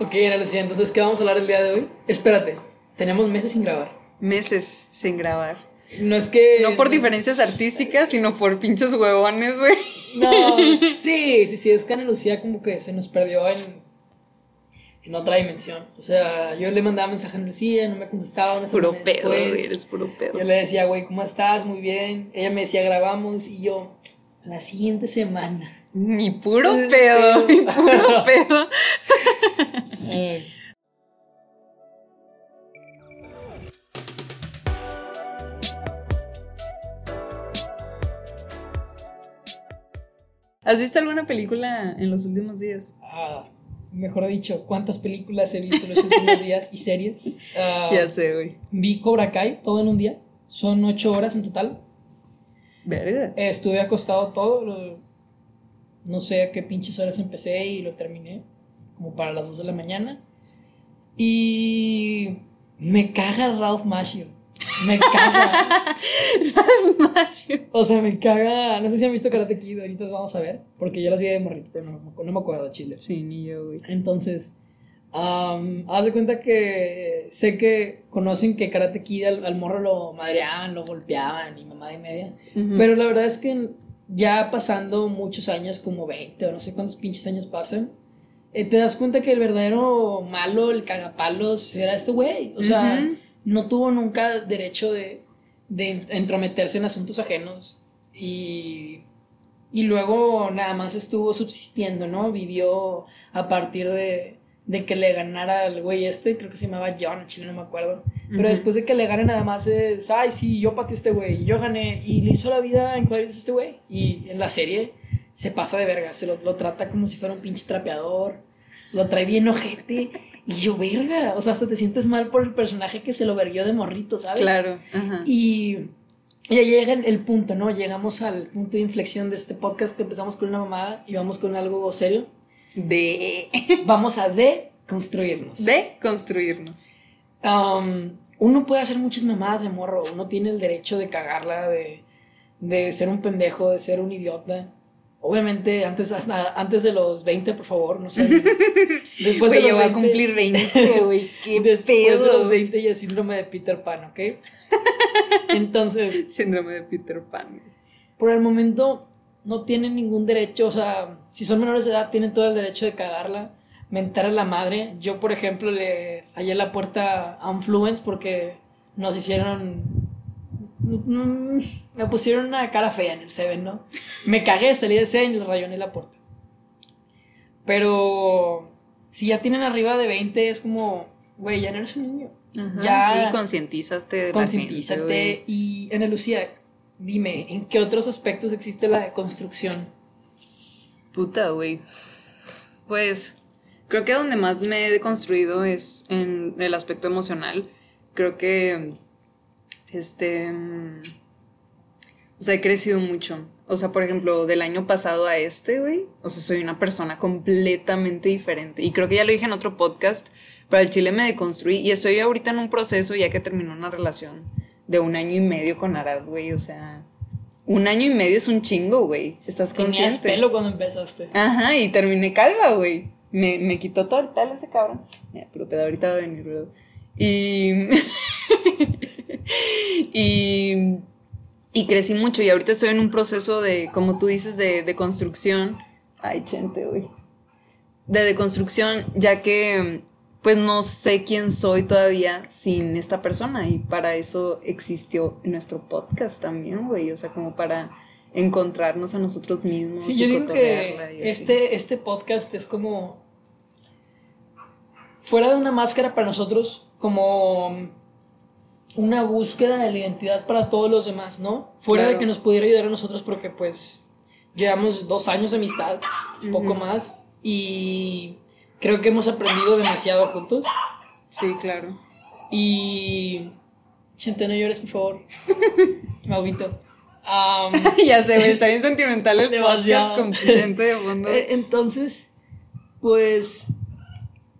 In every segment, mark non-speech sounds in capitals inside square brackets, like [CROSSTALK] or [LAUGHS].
Ok, Ana Lucía, entonces, ¿qué vamos a hablar el día de hoy? Espérate, tenemos meses sin grabar. Meses sin grabar. No es que. No por diferencias artísticas, sino por pinches huevones, güey. No, [LAUGHS] sí, sí, sí, es que Ana Lucía como que se nos perdió en, en otra dimensión. O sea, yo le mandaba mensaje a Ana Lucía, no me contestaba una Puro pedo, güey, eres puro pedo. Yo le decía, güey, ¿cómo estás? Muy bien. Ella me decía, grabamos. Y yo, la siguiente semana. Ni puro pedo. ni puro [LAUGHS] pedo. ¿Has visto alguna película en los últimos días? Ah, mejor dicho, ¿cuántas películas he visto en los últimos días y series? [LAUGHS] Ah, Ya sé, güey. Vi Cobra Kai todo en un día. Son ocho horas en total. Verga. Estuve acostado todo. lo- no sé a qué pinches horas empecé y lo terminé. Como para las 2 de la mañana. Y me caga Ralph Macchio. Me caga. [LAUGHS] o sea, me caga. No sé si han visto Karate Kid. Ahorita los vamos a ver. Porque yo las vi de morrito, pero no, no me acuerdo, chile. Sí, ni yo, güey. Entonces, am, haz de cuenta que sé que conocen que Karate Kid al, al morro lo madreaban, lo golpeaban y mamá y media. Ujú. Pero la verdad es que ya pasando muchos años, como 20 o no sé cuántos pinches años pasan, eh, te das cuenta que el verdadero malo, el cagapalos, era este güey. O sea, no tuvo nunca derecho de, de entrometerse en asuntos ajenos. Y, y luego nada más estuvo subsistiendo, ¿no? Vivió a partir de, de que le ganara al güey este, creo que se llamaba John, Chile no me acuerdo. Pero después de que le gane nada más es, ay, sí, yo pateé a este güey, yo gané, y le hizo la vida en cuadritos a este güey. Y en la serie se pasa de verga, se lo, lo trata como si fuera un pinche trapeador, lo trae bien ojete. Y yo, verga, o sea, hasta te sientes mal por el personaje que se lo verguió de morrito, ¿sabes? Claro. Ajá. Y ya llega el, el punto, ¿no? Llegamos al punto de inflexión de este podcast que empezamos con una mamada y vamos con algo serio. De. Vamos a deconstruirnos. De construirnos. Um, uno puede hacer muchas mamadas de morro, uno tiene el derecho de cagarla, de, de ser un pendejo, de ser un idiota. Obviamente, antes, hasta antes de los 20, por favor, no sé. [LAUGHS] Después de los yo voy a 20, cumplir 20, güey. Qué [LAUGHS] Después de los 20 ya es síndrome de Peter Pan, ¿ok? [LAUGHS] Entonces, Síndrome de Peter Pan. por el momento no tienen ningún derecho, o sea, si son menores de edad tienen todo el derecho de cagarla, mentar a la madre. Yo, por ejemplo, le hallé la puerta a Influence porque nos hicieron... mm, Me pusieron una cara fea en el Seven, ¿no? Me cagué, salí del Seven y le rayoné la puerta. Pero si ya tienen arriba de 20 es como, güey, ya no eres un niño. Ajá, Ya- sí, concientízate. Concientízate. y Ana Lucía, dime, ¿en qué otros aspectos existe la deconstrucción? Puta, güey. Pues creo que donde más me he deconstruido es en el aspecto emocional. Creo que, este, mm, o sea, he crecido mucho. O sea, por ejemplo, del año pasado a este, güey, o sea, soy una persona completamente diferente. Y creo que ya lo dije en otro podcast, pero al chile me deconstruí y estoy ahorita en un proceso ya que terminó una relación de un año y medio con Arad, güey. O sea, un año y medio es un chingo, güey. ¿Estás Tenías consciente? pelo cuando empezaste. Ajá, y terminé calva, güey. Me, me quitó todo el pelo ese cabrón. Mira, pero pedo, ahorita va a venir, bro. Y. [LAUGHS] [LAUGHS] y. Y crecí mucho y ahorita estoy en un proceso de, como tú dices, de, de construcción. Ay, chente, güey. De deconstrucción, ya que pues no sé quién soy todavía sin esta persona y para eso existió nuestro podcast también, güey. O sea, como para encontrarnos a nosotros mismos. Sí, y yo digo que este, este podcast es como. Fuera de una máscara para nosotros, como una búsqueda de la identidad para todos los demás, ¿no? Fuera de que nos pudiera ayudar a nosotros, porque pues llevamos dos años de amistad, poco más, y creo que hemos aprendido demasiado juntos. Sí, claro. Y. Chente, no llores, por favor. [LAUGHS] Me agüito. [LAUGHS] Ya sé, güey, está bien sentimental el podcast con gente de fondo. Eh, Entonces, pues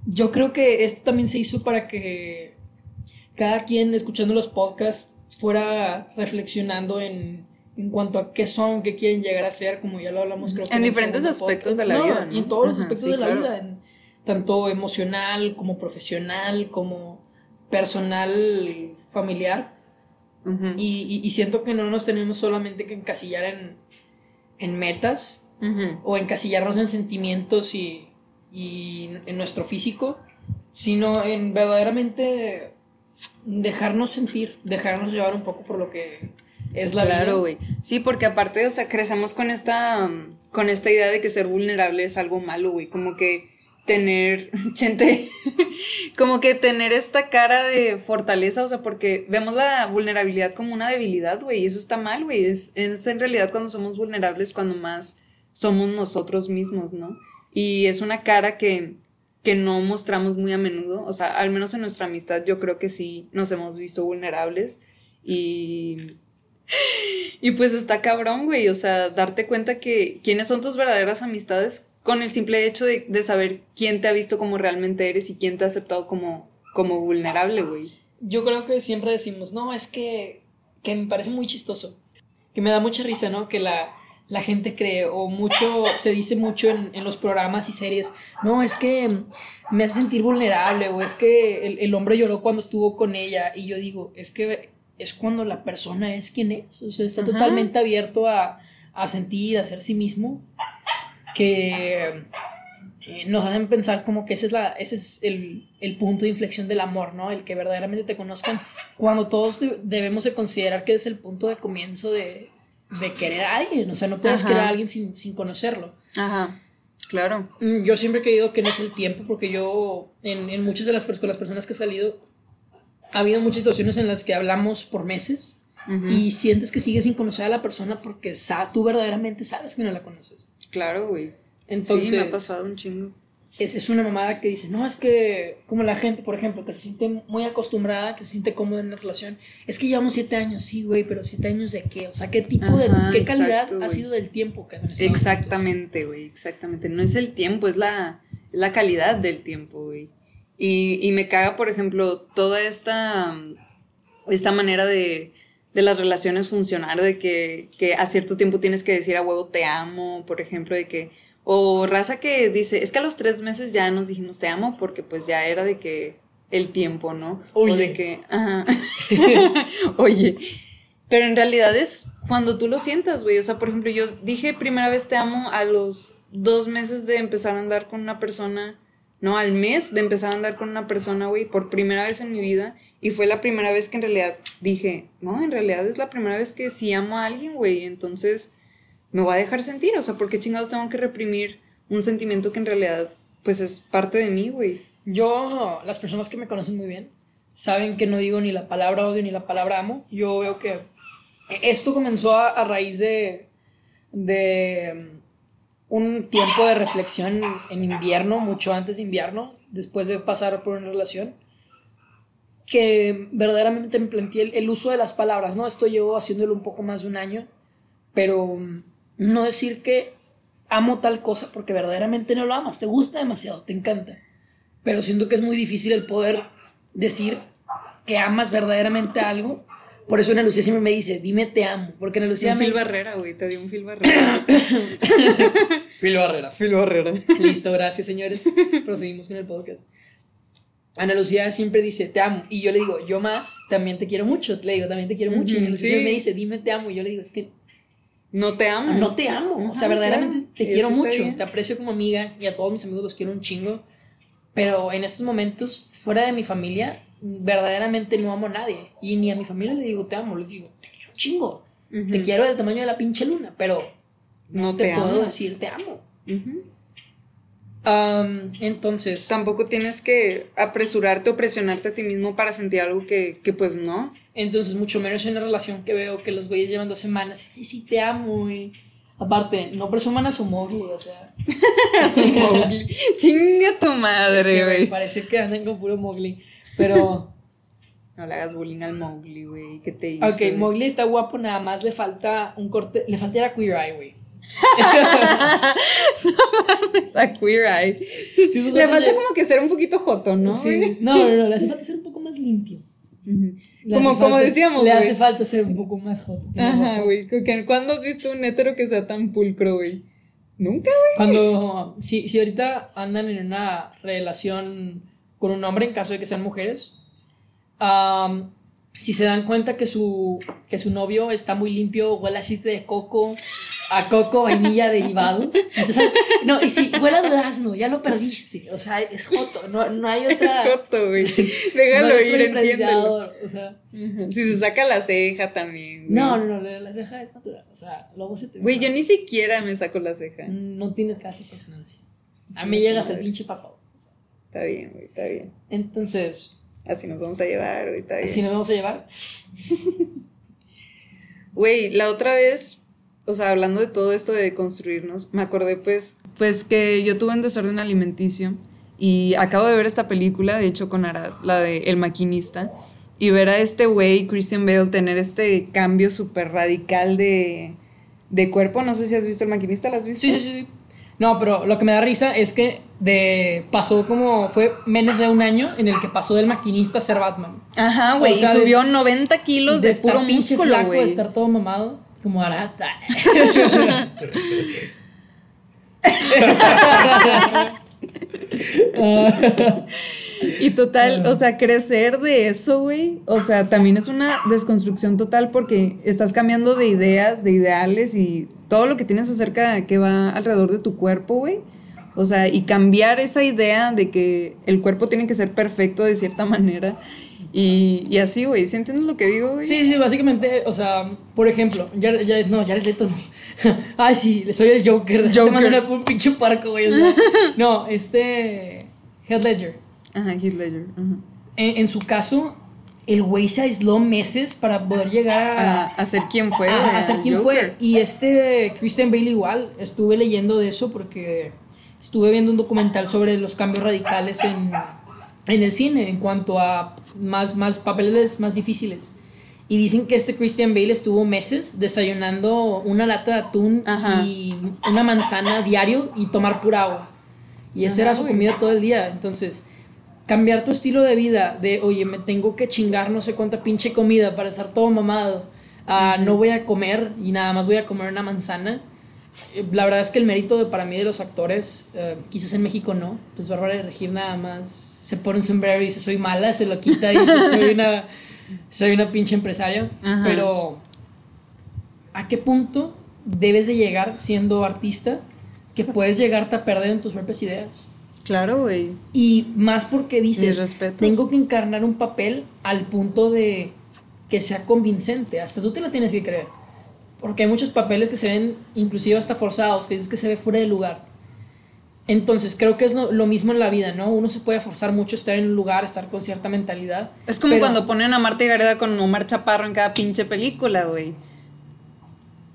yo creo que esto también se hizo para que cada quien escuchando los podcasts fuera reflexionando en, en cuanto a qué son, qué quieren llegar a ser, como ya lo hablamos creo que En diferentes aspectos podcast. de la No, vida, Y en ¿no? todos los Ajá, aspectos sí, de la claro. vida. En, tanto emocional como profesional, como personal, familiar. y, siento que no nos tenemos solamente que encasillar en, en metas o encasillarnos en sentimientos y, y en nuestro físico, sino en verdaderamente dejarnos sentir, dejarnos llevar un poco por lo que es la claro, güey. Sí, porque aparte, o sea, crecemos con esta, con esta idea de que ser vulnerable es algo malo, güey. Como que tener, [LAUGHS] gente, como que tener esta cara de fortaleza, o sea, porque vemos la vulnerabilidad como una debilidad, güey, y eso está mal, güey. Es, es en realidad cuando somos vulnerables cuando más somos nosotros mismos, ¿no? Y es una cara que, que no mostramos muy a menudo, o sea, al menos en nuestra amistad yo creo que sí nos hemos visto vulnerables y y pues está cabrón, güey, o sea, darte cuenta que quiénes son tus verdaderas amistades con el simple hecho de, saber quién te ha visto como realmente eres y quién te ha aceptado como, como vulnerable, güey. Yo creo que siempre decimos, no, es que, que me parece muy chistoso, que me da mucha risa, ¿no? Que la, la gente cree, o mucho, se dice mucho en, en, los programas y series, no, es que me hace sentir vulnerable, o es que el, el hombre lloró cuando estuvo con ella, y yo digo, es que es cuando la persona es quien es, o sea, está totalmente abierto a, a, sentir, a ser sí mismo, que eh, nos hacen pensar como que ese es, la, ese es el, el, punto de inflexión del amor, ¿no? El que verdaderamente te conozcan, cuando todos debemos de considerar que es el punto de comienzo de, de querer a alguien, o sea, no puedes querer a alguien sin, sin conocerlo. Ajá. Claro. Mm, yo siempre he creído que no es el tiempo, porque yo, en, en muchas de las, con las personas que he salido, ha habido muchas situaciones en las que hablamos por meses y sientes que sigues sin conocer a la persona porque tú verdaderamente sabes que no la conoces. Claro, güey. Entonces, sí, me ha pasado un chingo. Es, es, una mamada que dice, no, es que como la gente, por ejemplo, que se siente muy acostumbrada, que se siente cómoda en una relación, es que llevamos siete años, sí, güey, pero siete años de qué, o sea, qué tipo de, qué calidad ha sido del tiempo que has Exactamente, güey, exactamente. No es el tiempo, es la, la calidad del tiempo, güey. Y, me caga, por ejemplo, toda esta, esta manera de, de las relaciones funcionar, de que, que, a cierto tiempo tienes que decir a huevo te amo, por ejemplo, de que, o raza que dice, es que a los tres meses ya nos dijimos te amo porque pues ya era de que el tiempo, ¿no? Oye. O de que, ajá. [LAUGHS] Oye. Pero en realidad es cuando tú lo sientas, güey. O sea, por ejemplo, yo dije primera vez te amo a los dos meses de empezar a andar con una persona ¿no? Al mes de empezar a andar con una persona, güey, por primera vez en mi vida. Y fue la primera vez que en realidad dije, no, en realidad es la primera vez que sí amo a alguien, güey. Entonces me voy a dejar sentir. O sea, ¿por qué chingados tengo que reprimir un sentimiento que en realidad, pues es parte de mí, güey? Yo, las personas que me conocen muy bien, saben que no digo ni la palabra odio ni la palabra amo. Yo veo que esto comenzó a, raíz de, de un tiempo de reflexión en invierno, mucho antes de invierno, después de pasar por una relación, que verdaderamente me planteé el, uso de las palabras, ¿no? Esto llevo haciéndolo un poco más de un año, pero no decir que amo tal cosa porque verdaderamente no lo amas, te gusta demasiado, te encanta, pero siento que es muy difícil el poder decir que amas verdaderamente algo por eso Ana Lucía siempre me dice, dime te amo. Porque Ana Lucía un me. Phil Barrera, güey, te dio un Phil Barrera. [LAUGHS] Phil Barrera. Phil Barrera. Listo, gracias, señores. Proseguimos con el podcast. Ana Lucía siempre dice, te amo. Y yo le digo, yo más, también te quiero mucho. Le digo, también te quiero mucho. y Ana Lucía me dice, dime te amo. Y yo le digo, es que. No te amo. No te amo. o sea, verdaderamente te quiero mucho. Te aprecio como amiga y a todos mis amigos los quiero un chingo. Pero en estos momentos, fuera de mi familia, verdaderamente no amo a nadie. Y ni a mi familia le digo te amo, les digo, te quiero chingo. Te quiero del tamaño de la pinche luna, pero no te, puedo decir te amo. entonces. Tampoco tienes que apresurarte o presionarte a ti mismo para sentir algo que, pues no. Entonces, mucho menos en una relación que veo que los güeyes llevan dos semanas y sí te amo y. Aparte, no presuman a su Mowgli, o sea. [LAUGHS] a su [LAUGHS] Mowgli. Chinga tu madre, güey. parece que andan con puro Mowgli. Pero. [LAUGHS] No le hagas bullying al Mowgli, güey. ¿Qué te hizo? Ok, Mowgli está guapo, nada más le falta un corte. Le falta la queer eye, güey. no mames, a queer eye. le falta como que ser un poquito joto, ¿no? Sí. No, no, no, le hace falta ser un poco más limpio. Como, como decíamos, Le hace falta ser un poco más joto. Ajá, güey. ¿Cuándo has visto un hétero que sea tan pulcro, güey? Nunca, güey. Cuando, si, si ahorita andan en una relación con un hombre, en caso de que sean mujeres, am, si se dan cuenta que su, que su novio está muy limpio, huele a aceite de coco, a coco, vainilla, [LAUGHS] derivados. Entonces, no, y si huele a durazno, ya lo perdiste. O sea, es joto, no, no hay otra. Es joto, güey. [LAUGHS] no Déjalo hay ir, entiéndelo. O sea. Si se saca la ceja también. güey. no, no, no, la ceja es natural. O sea, luego se te. Güey, yo ni siquiera me saco la ceja. No tienes casi ceja, no sé. A mí llegas el pinche o sea. Está bien, güey, está bien. Entonces, Así nos vamos a llevar, bien. si nos vamos a llevar. [LAUGHS] Güey, la otra vez, o sea, hablando de todo esto de construirnos, me acordé pues, pues que yo tuve un desorden alimenticio y acabo de ver esta película, de hecho con Arad, la de El Maquinista, y ver a este güey, Christian Bale, tener este cambio súper radical de, de cuerpo. No sé si has visto El Maquinista, ¿la has visto? Sí, sí, sí. No, pero lo que me da risa es que de pasó como fue menos de un año en el que pasó del maquinista a ser Batman. Ajá, güey, O sea, y subió de- 90 kilos de, estar puro pinche músculo, flaco, de güey. estar todo mamado, como arata. [LAUGHS] [LAUGHS] [LAUGHS] Y total, o sea, crecer de eso, güey, o sea, también es una desconstrucción total porque estás cambiando de ideas, de ideales y todo lo que tienes acerca que va alrededor de tu cuerpo, güey. O sea, y cambiar esa idea de que el cuerpo tiene que ser perfecto de cierta manera. Y, y así, güey, ¿sí entiendes lo que digo, güey? Sí, sí, básicamente, o sea, por ejemplo, ya, ya, no, Jared Leto no. [LAUGHS] Ay, sí, soy el Joker. [LAUGHS] Te Joker. mandan a un pinche parco, güey. [LAUGHS] No, este. Heath Ledger. Ajá, Heath Ledger. ajá. En, en su caso, el güey se aisló meses para poder llegar a. A, a ser quien fue, a- a ser quien Joker. fue. Y este Christian Bale igual, estuve leyendo de eso porque estuve viendo un documental sobre los cambios radicales en, en el cine en cuanto a más, más papeles más difíciles. Y dicen que este Christian Bale estuvo meses desayunando una lata de atún Ajá. y una manzana diario y tomar pura agua. Y esa Ajá, era su comida todo el día. Entonces, cambiar tu estilo de vida de, oye, me tengo que chingar no sé cuánta pinche comida para estar todo mamado, a no voy a comer y nada más voy a comer una manzana. Eh, La verdad es que el mérito de, para mí de los actores, eh, quizás en México no, pues Bárbara de Regir nada más se pone un sombrero y dice soy mala, se lo quita y dice soy una, soy una pinche empresaria. Ajá. Pero, ¿a qué punto debes de llegar siendo artista que puedes llegarte a perder en tus propias ideas? Claro, güey. Y más porque dices, tengo que encarnar un papel al punto de que sea convincente. Hasta tú te la tienes que creer. Porque hay muchos papeles que se ven inclusive hasta forzados, que dices que se ve fuera de lugar. Entonces, creo que es lo, lo mismo en la vida, ¿no? Uno se puede forzar mucho a estar en un lugar, estar con cierta mentalidad. Es como pero- cuando ponen a Marta y Gareda con Omar Chaparro en cada pinche película, güey.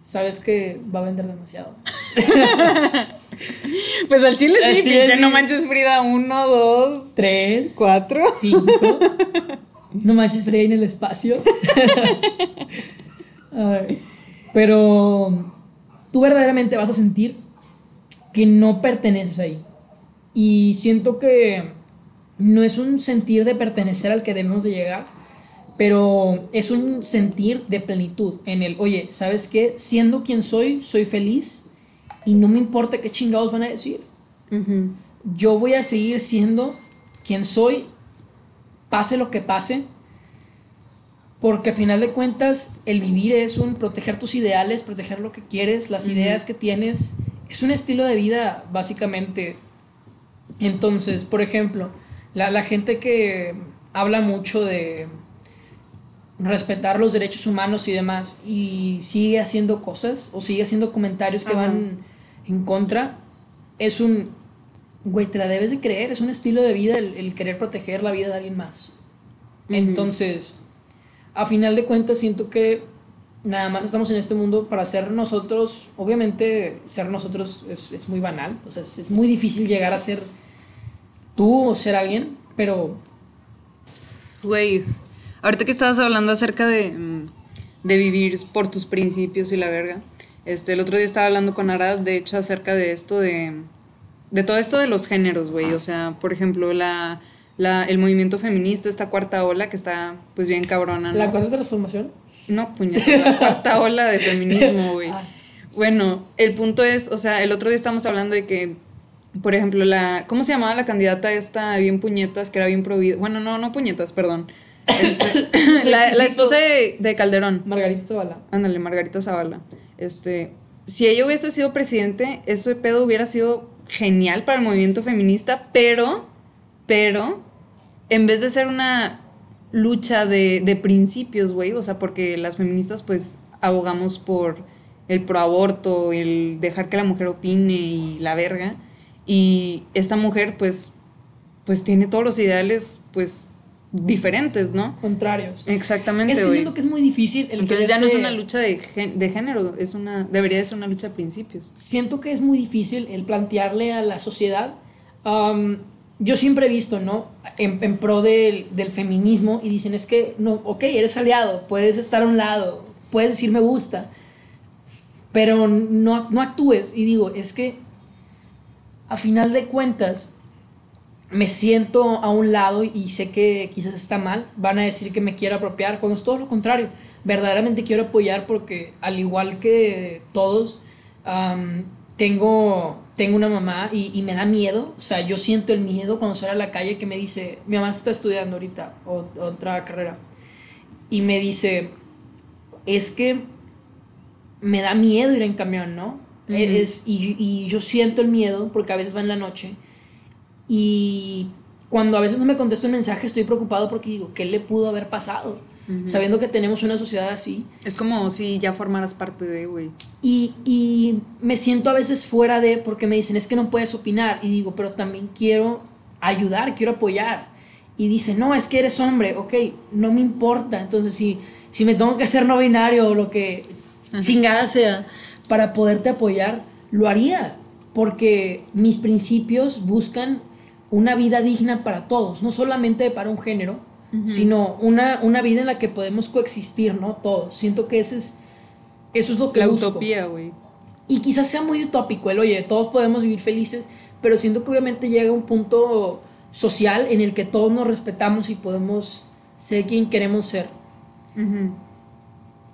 Sabes que va a vender demasiado. [LAUGHS] [LAUGHS] Pues al chile sí, chile pinche sí. no manches Frida, uno, dos, Tres, cuatro. cinco. [LAUGHS] No manches Freddy en el espacio. [LAUGHS] Ay, pero tú verdaderamente vas a sentir que no perteneces ahí. Y siento que no es un sentir de pertenecer al que debemos de llegar, pero es un sentir de plenitud en el, oye, ¿sabes qué? Siendo quien soy, soy feliz y no me importa qué chingados van a decir yo voy a seguir siendo quien soy, pase lo que pase, porque a final de cuentas el vivir es un proteger tus ideales, proteger lo que quieres, las ideas que tienes, es un estilo de vida básicamente. Entonces, por ejemplo, la, la gente que habla mucho de respetar los derechos humanos y demás y sigue haciendo cosas o sigue haciendo comentarios que Ajá. van en contra, es un, güey, te la debes de creer, es un estilo de vida el, el querer proteger la vida de alguien más. Entonces, a final de cuentas siento que nada más estamos en este mundo para ser nosotros, obviamente ser nosotros es, es muy banal, o sea, es, es muy difícil llegar a ser tú o ser alguien, pero Güey, ahorita que estabas hablando acerca de, de vivir por tus principios y la verga, este, el otro día estaba hablando con Arad, de hecho, acerca de esto de, de todo esto de los géneros, güey, o sea, por ejemplo, la, la, el movimiento feminista, esta cuarta ola que está, pues, bien cabrona, ¿no? la cuarta transformación, No, puñeta, la cuarta [LAUGHS] ola de feminismo, güey. Ah. Bueno, el punto es, o sea, el otro día estamos hablando de que, por ejemplo, la, ¿cómo se llamaba la candidata esta bien puñetas, que era bien provida? Bueno, no, no puñetas, perdón. [LAUGHS] Este, [LAUGHS] la, la, esposa de, de, Calderón. Margarita Zavala. Ándale, Margarita Zavala. Este, si ella hubiese sido presidente, ese pedo hubiera sido genial para el movimiento feminista, pero, pero, en vez de ser una lucha de, de principios, güey, o sea, porque las feministas pues abogamos por el proaborto, el dejar que la mujer opine y la verga, y esta mujer pues, pues tiene todos los ideales pues diferentes, ¿no? Contrarios. Exactamente. Es que siento que es muy difícil. El Entonces ya no es una lucha de, de, género, es una, debería de ser una lucha de principios. Siento que es muy difícil el plantearle a la sociedad. Um, yo siempre he visto, ¿no? En, en pro del, del, feminismo y dicen, es que, no, ok, eres aliado, puedes estar a un lado, puedes decir me gusta, pero no, no actúes. Y digo, es que a final de cuentas, me siento a un lado y sé que quizás está mal, van a decir que me quiero apropiar, cuando es todo lo contrario, verdaderamente quiero apoyar porque al igual que todos, tengo, tengo una mamá y, me da miedo, o sea, yo siento el miedo cuando sale a la calle que me dice, mi mamá está estudiando ahorita otra carrera, y me dice, es que me da miedo ir en camión, ¿no? es, y, y yo siento el miedo porque a veces va en la noche y cuando a veces no me contesto un mensaje, estoy preocupado porque digo, ¿qué le pudo haber pasado? Sabiendo que tenemos una sociedad así. Es como si ya formaras parte de, güey. Y, y me siento a veces fuera de, porque me dicen, es que no puedes opinar. Y digo, pero también quiero ayudar, quiero apoyar. Y dice, no, es que eres hombre, ok, no me importa. Entonces, si, si me tengo que hacer no binario o lo que chingada sea, para poderte apoyar, lo haría. Porque mis principios buscan una vida digna para todos, no solamente para un género, sino una, una vida en la que podemos coexistir, ¿no? Todos. Siento que ese es, eso es lo que La utopía, güey. Y quizás sea muy utópico el, oye, todos podemos vivir felices, pero siento que obviamente llega un punto social en el que todos nos respetamos y podemos ser quien queremos ser.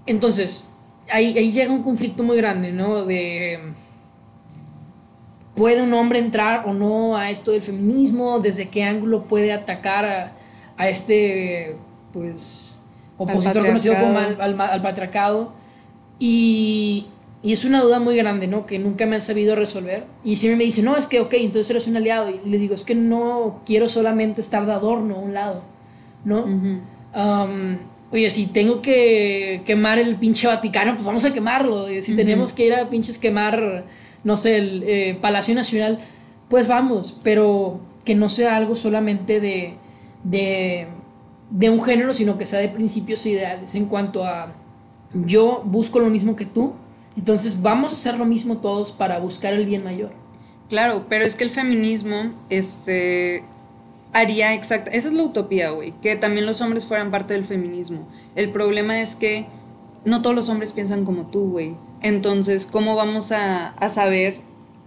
Entonces, ahí, ahí llega un conflicto muy grande, ¿no? De ¿Puede un hombre entrar o no a esto del feminismo? ¿Desde qué ángulo puede atacar a, este, pues, opositor conocido como al, patriarcado? Y, y, es una duda muy grande, ¿no? Que nunca me han sabido resolver. Y siempre me dicen, no, es que, ok, entonces eres un aliado. Y le digo, es que no quiero solamente estar de adorno a un lado, ¿no? Um, oye, si tengo que quemar el pinche Vaticano, pues vamos a quemarlo. Y si tenemos que ir a pinches quemar no sé, el eh, Palacio Nacional, pues vamos, pero que no sea algo solamente de, de, un género, sino que sea de principios e ideales en cuanto a yo busco lo mismo que tú, entonces vamos a hacer lo mismo todos para buscar el bien mayor. Claro, pero es que el feminismo, este, haría exacta, esa es la utopía, güey, que también los hombres fueran parte del feminismo. El problema es que no todos los hombres piensan como tú, güey. Entonces, ¿cómo vamos a, saber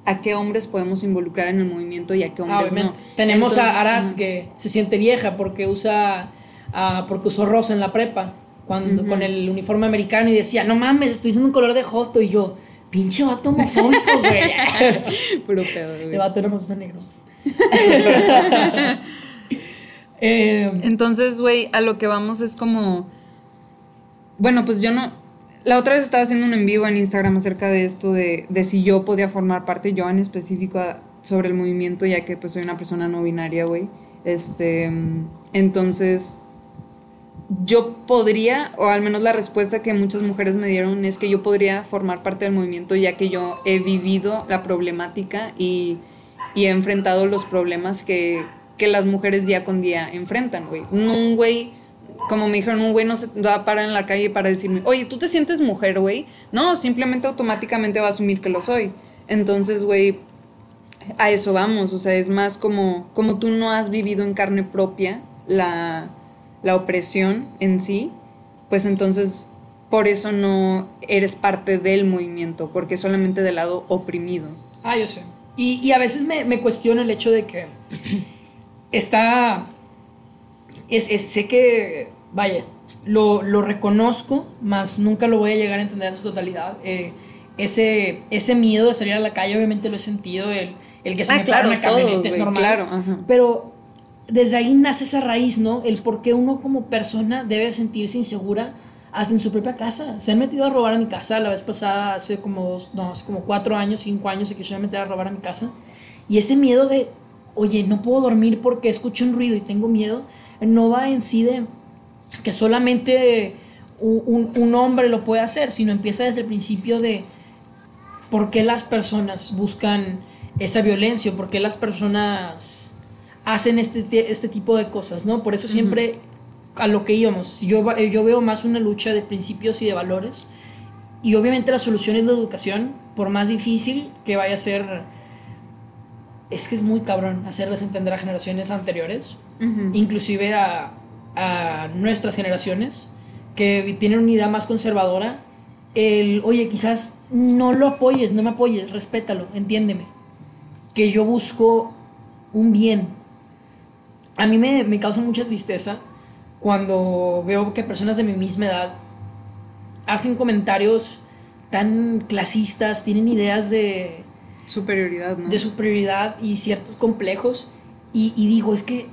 a qué hombres podemos involucrar en el movimiento y a qué hombres no? Tenemos a Arad que se siente vieja porque usa uh, porque usó rosa en la prepa cuando con el uniforme americano y decía, "No mames, estoy usando un color de joto" y yo, "Pinche vato homofóbico, [LAUGHS] güey." [LAUGHS] Puro pedo, güey. El vato negro. [LAUGHS] Eh, Entonces, güey, a lo que vamos es como bueno, pues yo no la otra vez estaba haciendo un en vivo en Instagram acerca de esto, de, de si yo podía formar parte, yo en específico, sobre el movimiento, ya que pues soy una persona no binaria, güey. Este, entonces, yo podría, o al menos la respuesta que muchas mujeres me dieron es que yo podría formar parte del movimiento, ya que yo he vivido la problemática y, y he enfrentado los problemas que, que las mujeres día con día enfrentan, güey. Un güey como me dijeron, un güey no se va a parar en la calle para decirme, oye, ¿tú te sientes mujer, güey? No, simplemente automáticamente va a asumir que lo soy. Entonces, güey, a eso vamos. O sea, es más como, como tú no has vivido en carne propia la, la opresión en sí, pues entonces por eso no eres parte del movimiento, porque es solamente del lado oprimido. Ah, yo sé. Y, y a veces me, me cuestiono el hecho de que [CLEARS THROAT] está... Es, es, sé que vaya, lo, reconozco, mas nunca lo voy a llegar a entender en su totalidad. Eh, ese, ese miedo de salir a la calle, obviamente lo he sentido, el, el que se Ah, me claro, para una camioneta todos, es normal. claro. Pero desde ahí nace esa raíz, ¿no? El por qué uno como persona debe sentirse insegura hasta en su propia casa. Se han metido a robar a mi casa la vez pasada, hace como dos, no, hace como cuatro años, cinco años se quisieron meter a robar a mi casa. Y ese miedo de, oye, no puedo dormir porque escucho un ruido y tengo miedo, no va en sí de que solamente un, un- hombre lo puede hacer, sino empieza desde el principio de por qué las personas buscan esa violencia, por qué las personas hacen este, este tipo de cosas, ¿no? Por eso siempre a lo que íbamos, yo, yo veo más una lucha de principios y de valores, y obviamente la solución es la educación, por más difícil que vaya a ser, es que es muy cabrón hacerles entender a generaciones anteriores, Inclusive a, a nuestras generaciones que tienen una idea más conservadora, el, oye, quizás no lo apoyes, no me apoyes, respétalo, entiéndeme, que yo busco un bien. A mí me, me causa mucha tristeza cuando veo que personas de mi misma edad hacen comentarios tan clasistas, tienen ideas de, Superioridad, ¿no? de superioridad y ciertos complejos. Y, y digo, es que,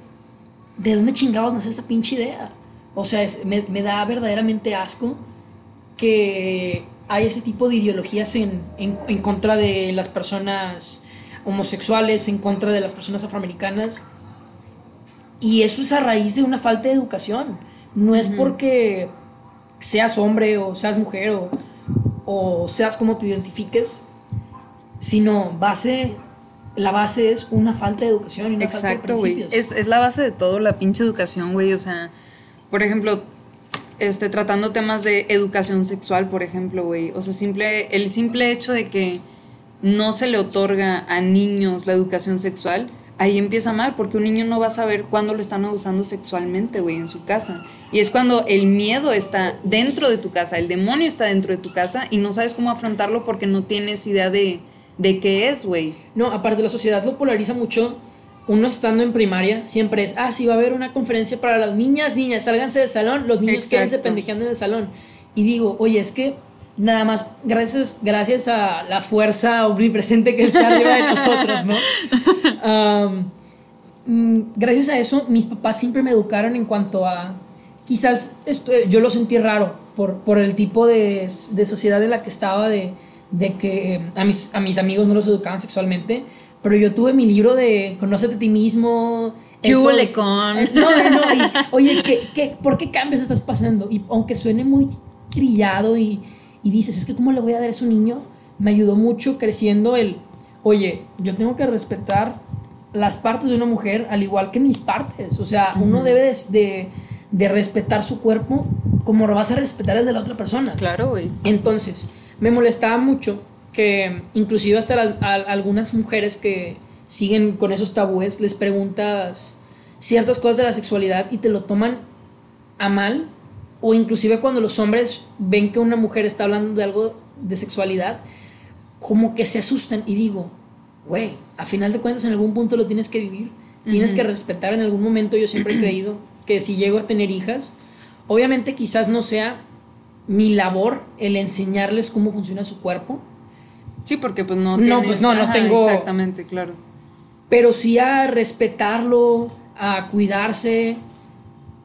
¿de dónde chingados nace esta pinche idea? O sea, es- me, me da verdaderamente asco que hay ese tipo de ideologías en, en, en contra de las personas homosexuales, en contra de las personas afroamericanas. Y eso es a raíz de una falta de educación. No es porque seas hombre o seas mujer o, o seas como te identifiques, sino base, la base es una falta de educación y una falta de Exacto, güey. principios. Es, es la base de todo, la pinche educación, güey. O sea, por ejemplo, este, tratando temas de educación sexual, por ejemplo, güey. O sea, simple, el simple hecho de que no se le otorga a niños la educación sexual, ahí empieza mal, porque un niño no va a saber cuándo lo están abusando sexualmente, güey, en su casa. Y es cuando el miedo está dentro de tu casa, el demonio está dentro de tu casa y no sabes cómo afrontarlo porque no tienes idea de, de qué es, güey. No, aparte la sociedad lo polariza mucho. Uno estando en primaria siempre es, ah, sí, va a haber una conferencia para las niñas, niñas, sálganse del salón, los niños quédense pendejeando en el salón. Y digo, oye, es que nada más, gracias, gracias a la fuerza omnipresente que está arriba de nosotros, ¿no? [LAUGHS] Mm, gracias a eso, mis papás siempre me educaron en cuanto a, quizás esto- yo lo sentí raro por, por el tipo de, de sociedad en la que estaba, de, de que a mis, a mis amigos no los educaban sexualmente, pero yo tuve mi libro de Conócete a ti mismo. ¿Qué eso-? Eh, No, no, y, oye, ¿qué, qué, por qué cambios estás pasando? Y aunque suene muy trillado y, y dices, es que ¿cómo le voy a dar a su niño? Me ayudó mucho creciendo el, oye, yo tengo que respetar las partes de una mujer al igual que mis partes. O sea, uno debe de, de- de respetar su cuerpo como vas a respetar el de la otra persona. Claro, güey. Entonces, me molestaba mucho que inclusive hasta la- a- algunas mujeres que siguen con esos tabúes, les preguntas ciertas cosas de la sexualidad y te lo toman a mal, o inclusive cuando los hombres ven que una mujer está hablando de algo de sexualidad, como que se asustan y digo, güey, a final de cuentas en algún punto lo tienes que vivir, tienes que respetar en algún momento, yo siempre he creído que si llego a tener hijas, obviamente quizás no sea mi labor el enseñarles cómo funciona su cuerpo, Sí, porque pues no No, tienes... pues, no, no tengo- Exactamente, claro. pero sí a respetarlo, a cuidarse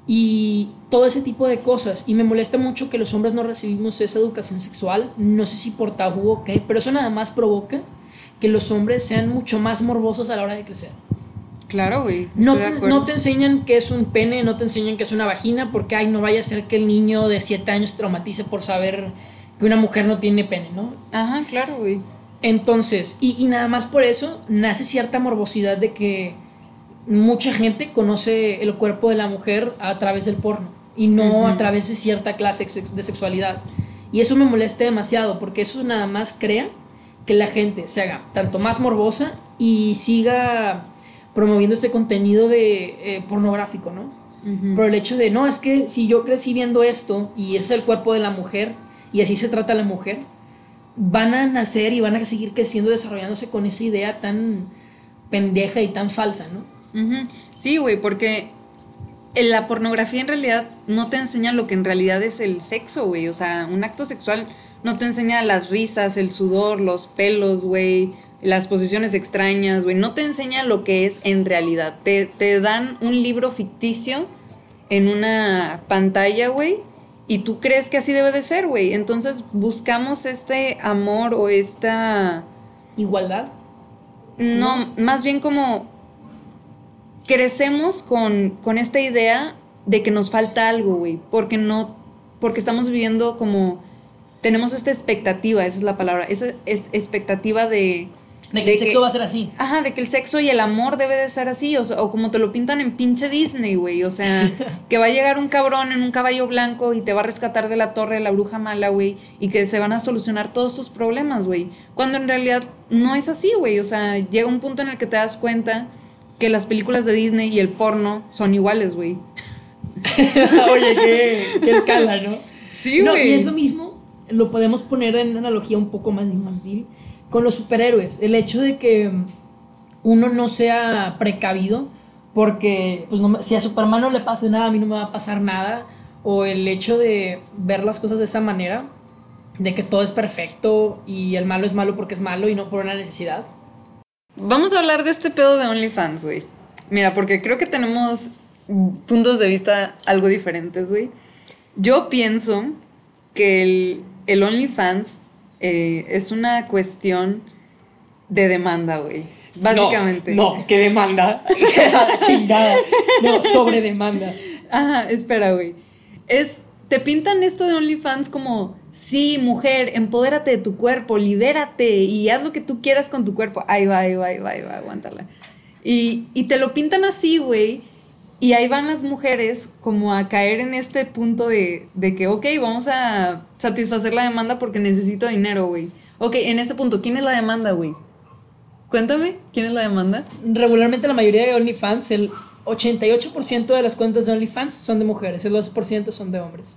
y todo ese tipo de cosas. Y me molesta mucho que los hombres no recibimos esa educación sexual, no sé si por tabú o qué, pero eso nada más provoca que los hombres sean mucho más morbosos a la hora de crecer. Claro, güey. No no te enseñan que es un pene, no te enseñan que es una vagina, porque ay, no vaya a ser que el niño de 7 años traumatice por saber que una mujer no tiene pene, ¿no? Ajá, claro, güey. Entonces, y, y nada más por eso nace cierta morbosidad de que mucha gente conoce el cuerpo de la mujer a través del porno y no a través de cierta clase de sexualidad. Y eso me molesta demasiado porque eso nada más crea que la gente se haga tanto más morbosa y siga promoviendo este contenido de eh, pornográfico, ¿no? Por el hecho de, no, es que si yo crecí viendo esto y ese es el cuerpo de la mujer y así se trata a la mujer, van a nacer y van a seguir creciendo, desarrollándose con esa idea tan pendeja y tan falsa, ¿no? Sí, güey, porque en la pornografía en realidad no te enseña lo que en realidad es el sexo, güey. O sea, un acto sexual no te enseña las risas, el sudor, los pelos, güey, las posiciones extrañas, güey. No te enseña lo que es en realidad. Te, te dan un libro ficticio en una pantalla, güey, y tú crees que así debe de ser, güey. Entonces buscamos este amor o esta... Igualdad. No, más bien como crecemos con, con esta idea de que nos falta algo, güey, porque no, porque estamos viviendo como, tenemos esta expectativa, esa es la palabra, esa es expectativa de... De que el sexo va a ser así. Ajá, de que el sexo y el amor debe de ser así, o, o como te lo pintan en pinche Disney, güey, o sea, [LAUGHS] que va a llegar un cabrón en un caballo blanco y te va a rescatar de la torre de la bruja mala, güey, y que se van a solucionar todos tus problemas, güey, cuando en realidad no es así, güey, o sea, llega un punto en el que te das cuenta que las películas de Disney y el porno son iguales, güey. [LAUGHS] Oye, qué, qué escala, ¿no? Sí, No, güey. y es lo mismo, lo podemos poner en una analogía un poco más infantil, con los superhéroes. El hecho de que uno no sea precavido, porque pues no si a Superman no le pase nada, a mí no me va a pasar nada, o el hecho de ver las cosas de esa manera, de que todo es perfecto y el malo es malo porque es malo y no por una necesidad. Vamos a hablar de este pedo de OnlyFans, güey. Mira, porque creo que tenemos puntos de vista algo diferentes, güey. Yo pienso que el, el OnlyFans eh, es una cuestión de demanda, güey. Básicamente. No, no, que demanda. [LAUGHS] Chingada. No, sobre demanda. Ajá, espera, güey. Es, te pintan esto de OnlyFans como, sí, mujer, empodérate de tu cuerpo, libérate y haz lo que tú quieras con tu cuerpo. Ahí va, ahí va, ahí va, ahí va, aguántala. Y, y te lo pintan así, güey. Y ahí van las mujeres como a caer en este punto de, de que, ok, vamos a satisfacer la demanda porque necesito dinero, güey. Ok, en ese punto, ¿quién es la demanda, güey? Cuéntame, ¿quién es la demanda? Regularmente la mayoría de OnlyFans, el 88% de las cuentas de OnlyFans son de mujeres, el 2% son de hombres.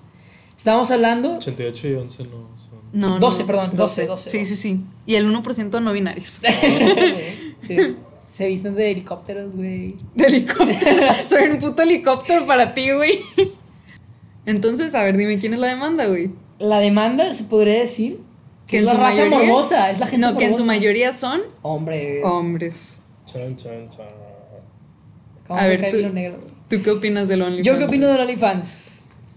Estábamos hablando 88 y 11 no son. No, 12, perdón, 12, 12. Sí, sí, sí. Y el 1% no binarios. [LAUGHS] Sí, se visten de helicópteros, güey. [LAUGHS] De helicóptero. [LAUGHS] Soy un puto helicóptero para ti, güey. Entonces, a ver, dime quién es la demanda, güey. La demanda se podría decir que es en la su raza mayoría- morbosa, es la gente No, que en su mayoría son Hombres. hombres. Chan, chan, chan. ¿Cómo A ver, tú- negro? ¿Tú qué opinas del OnlyFans? Yo qué opino del OnlyFans.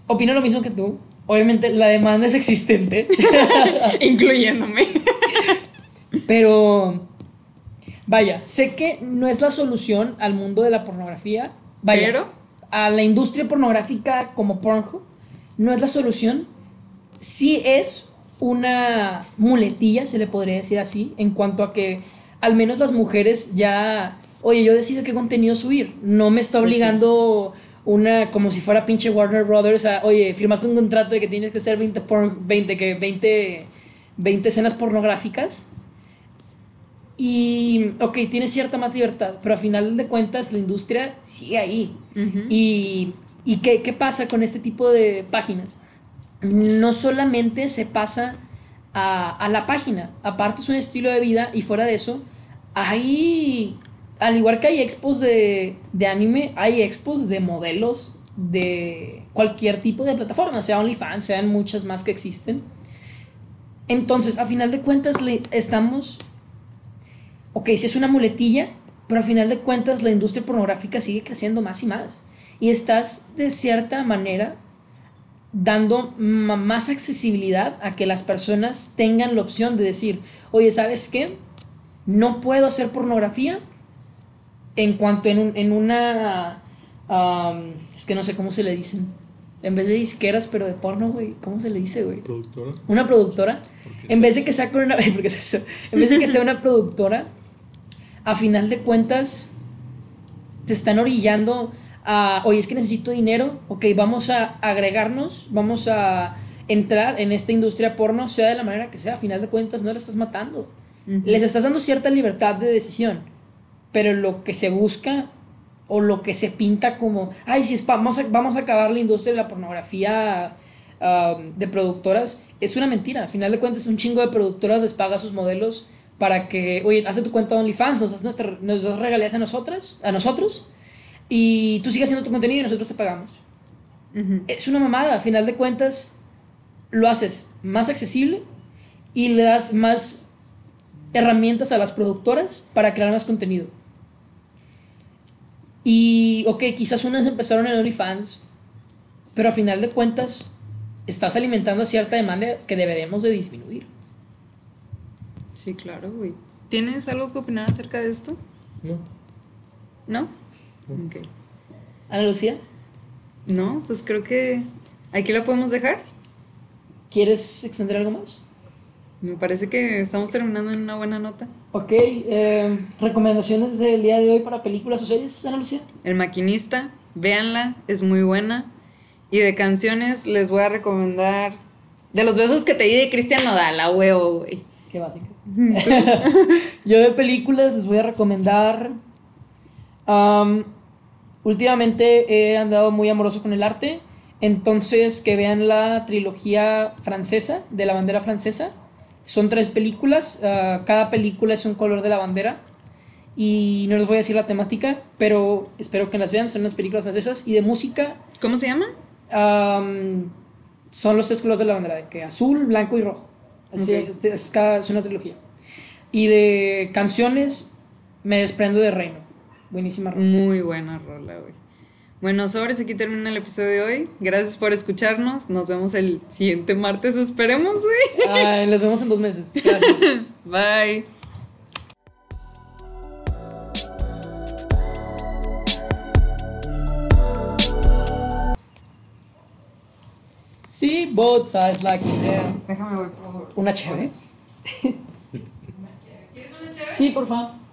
Opino lo mismo que tú. Obviamente la demanda es existente, [LAUGHS] Incluyéndome. pero vaya, sé que no es la solución al mundo de la pornografía. Vaya, Pero- a la industria pornográfica como Pornhub no es la solución. Sí es una muletilla, se le podría decir así, en cuanto a que al menos las mujeres ya, oye, yo decido qué contenido subir. No me está Pues sí. obligando una, como si fuera pinche Warner Brothers, a, oye, firmaste un contrato de que tienes que hacer 20, porn- 20, que 20, 20 escenas pornográficas. Y, ok, tienes cierta más libertad, pero a final de cuentas la industria sigue ahí. ¿Y, y qué, qué pasa con este tipo de páginas? No solamente se pasa a, a la página, aparte es un estilo de vida y fuera de eso, hay, al igual que hay expos de, de anime, hay expos de modelos de cualquier tipo de plataforma, sea OnlyFans, sean muchas más que existen. Entonces, a final de cuentas, le estamos ok, si es una muletilla, pero al final de cuentas la industria pornográfica sigue creciendo más y más. Y estás de cierta manera dando más accesibilidad a que las personas tengan la opción de decir, oye, ¿sabes qué? No puedo hacer pornografía en cuanto en, un- en una... es que no sé cómo se le dicen. En vez de disqueras, pero de porno, güey. ¿Cómo se le dice, güey? Productora. Una productora. ¿Por qué En vez de que sea una, [LAUGHS] porque es eso. en vez de que sea una productora, a final de cuentas te están orillando a, oye, es que necesito dinero, ok, vamos a agregarnos, vamos a entrar en esta industria porno, sea de la manera que sea, a final de cuentas no la estás matando. Les estás dando cierta libertad de decisión, pero lo que se busca o lo que se pinta como, ay, si es vamos, a, vamos a acabar la industria de la pornografía de productoras, es una mentira. A final de cuentas, un chingo de productoras les paga a sus modelos para que, oye, hace tu cuenta de OnlyFans, nos das, nuestra, nos das regalías a nosotras, a nosotros, y tú sigues haciendo tu contenido y nosotros te pagamos. Es una mamada, a final de cuentas, lo haces más accesible, y le das más herramientas a las productoras para crear más contenido. Y, ok, quizás unas empezaron en OnlyFans, pero a final de cuentas estás alimentando cierta demanda que deberemos de disminuir. Sí, claro, güey. ¿Tienes algo que opinar acerca de esto? No. ¿No? Ok. Ana Lucía, No, pues creo que aquí la podemos dejar. ¿quieres extender algo más? Me parece que estamos terminando en una buena nota. Ok, eh, recomendaciones del día de hoy para películas o series, Ana Lucía. El maquinista, véanla, es muy buena. Y de canciones les voy a recomendar De los besos que te di de Cristian Nodal, a huevo, güey. Qué básica. [LAUGHS] Yo de películas les voy a recomendar. am, últimamente he andado muy amoroso con el arte. Entonces, que vean la trilogía francesa, de la bandera francesa. Son tres películas. ah, cada película es un color de la bandera. Y no les voy a decir la temática, pero espero que las vean. Son unas películas francesas. Y de música, ¿Cómo se llama? am, son los tres colores de la bandera, de que azul, blanco y rojo. Así es, es cada- es una trilogía. Y de canciones, me desprendo de Reino. Buenísima rola. Muy buena rola, güey. Bueno, sobres, aquí termina el episodio de hoy. Gracias por escucharnos. Nos vemos el siguiente martes, esperemos, güey. Ay, nos vemos en dos meses. [LAUGHS] Gracias. Bye. Sí, both sides like to them. Déjame, voy, por favor. ¿Una chévere? Sí, por favor.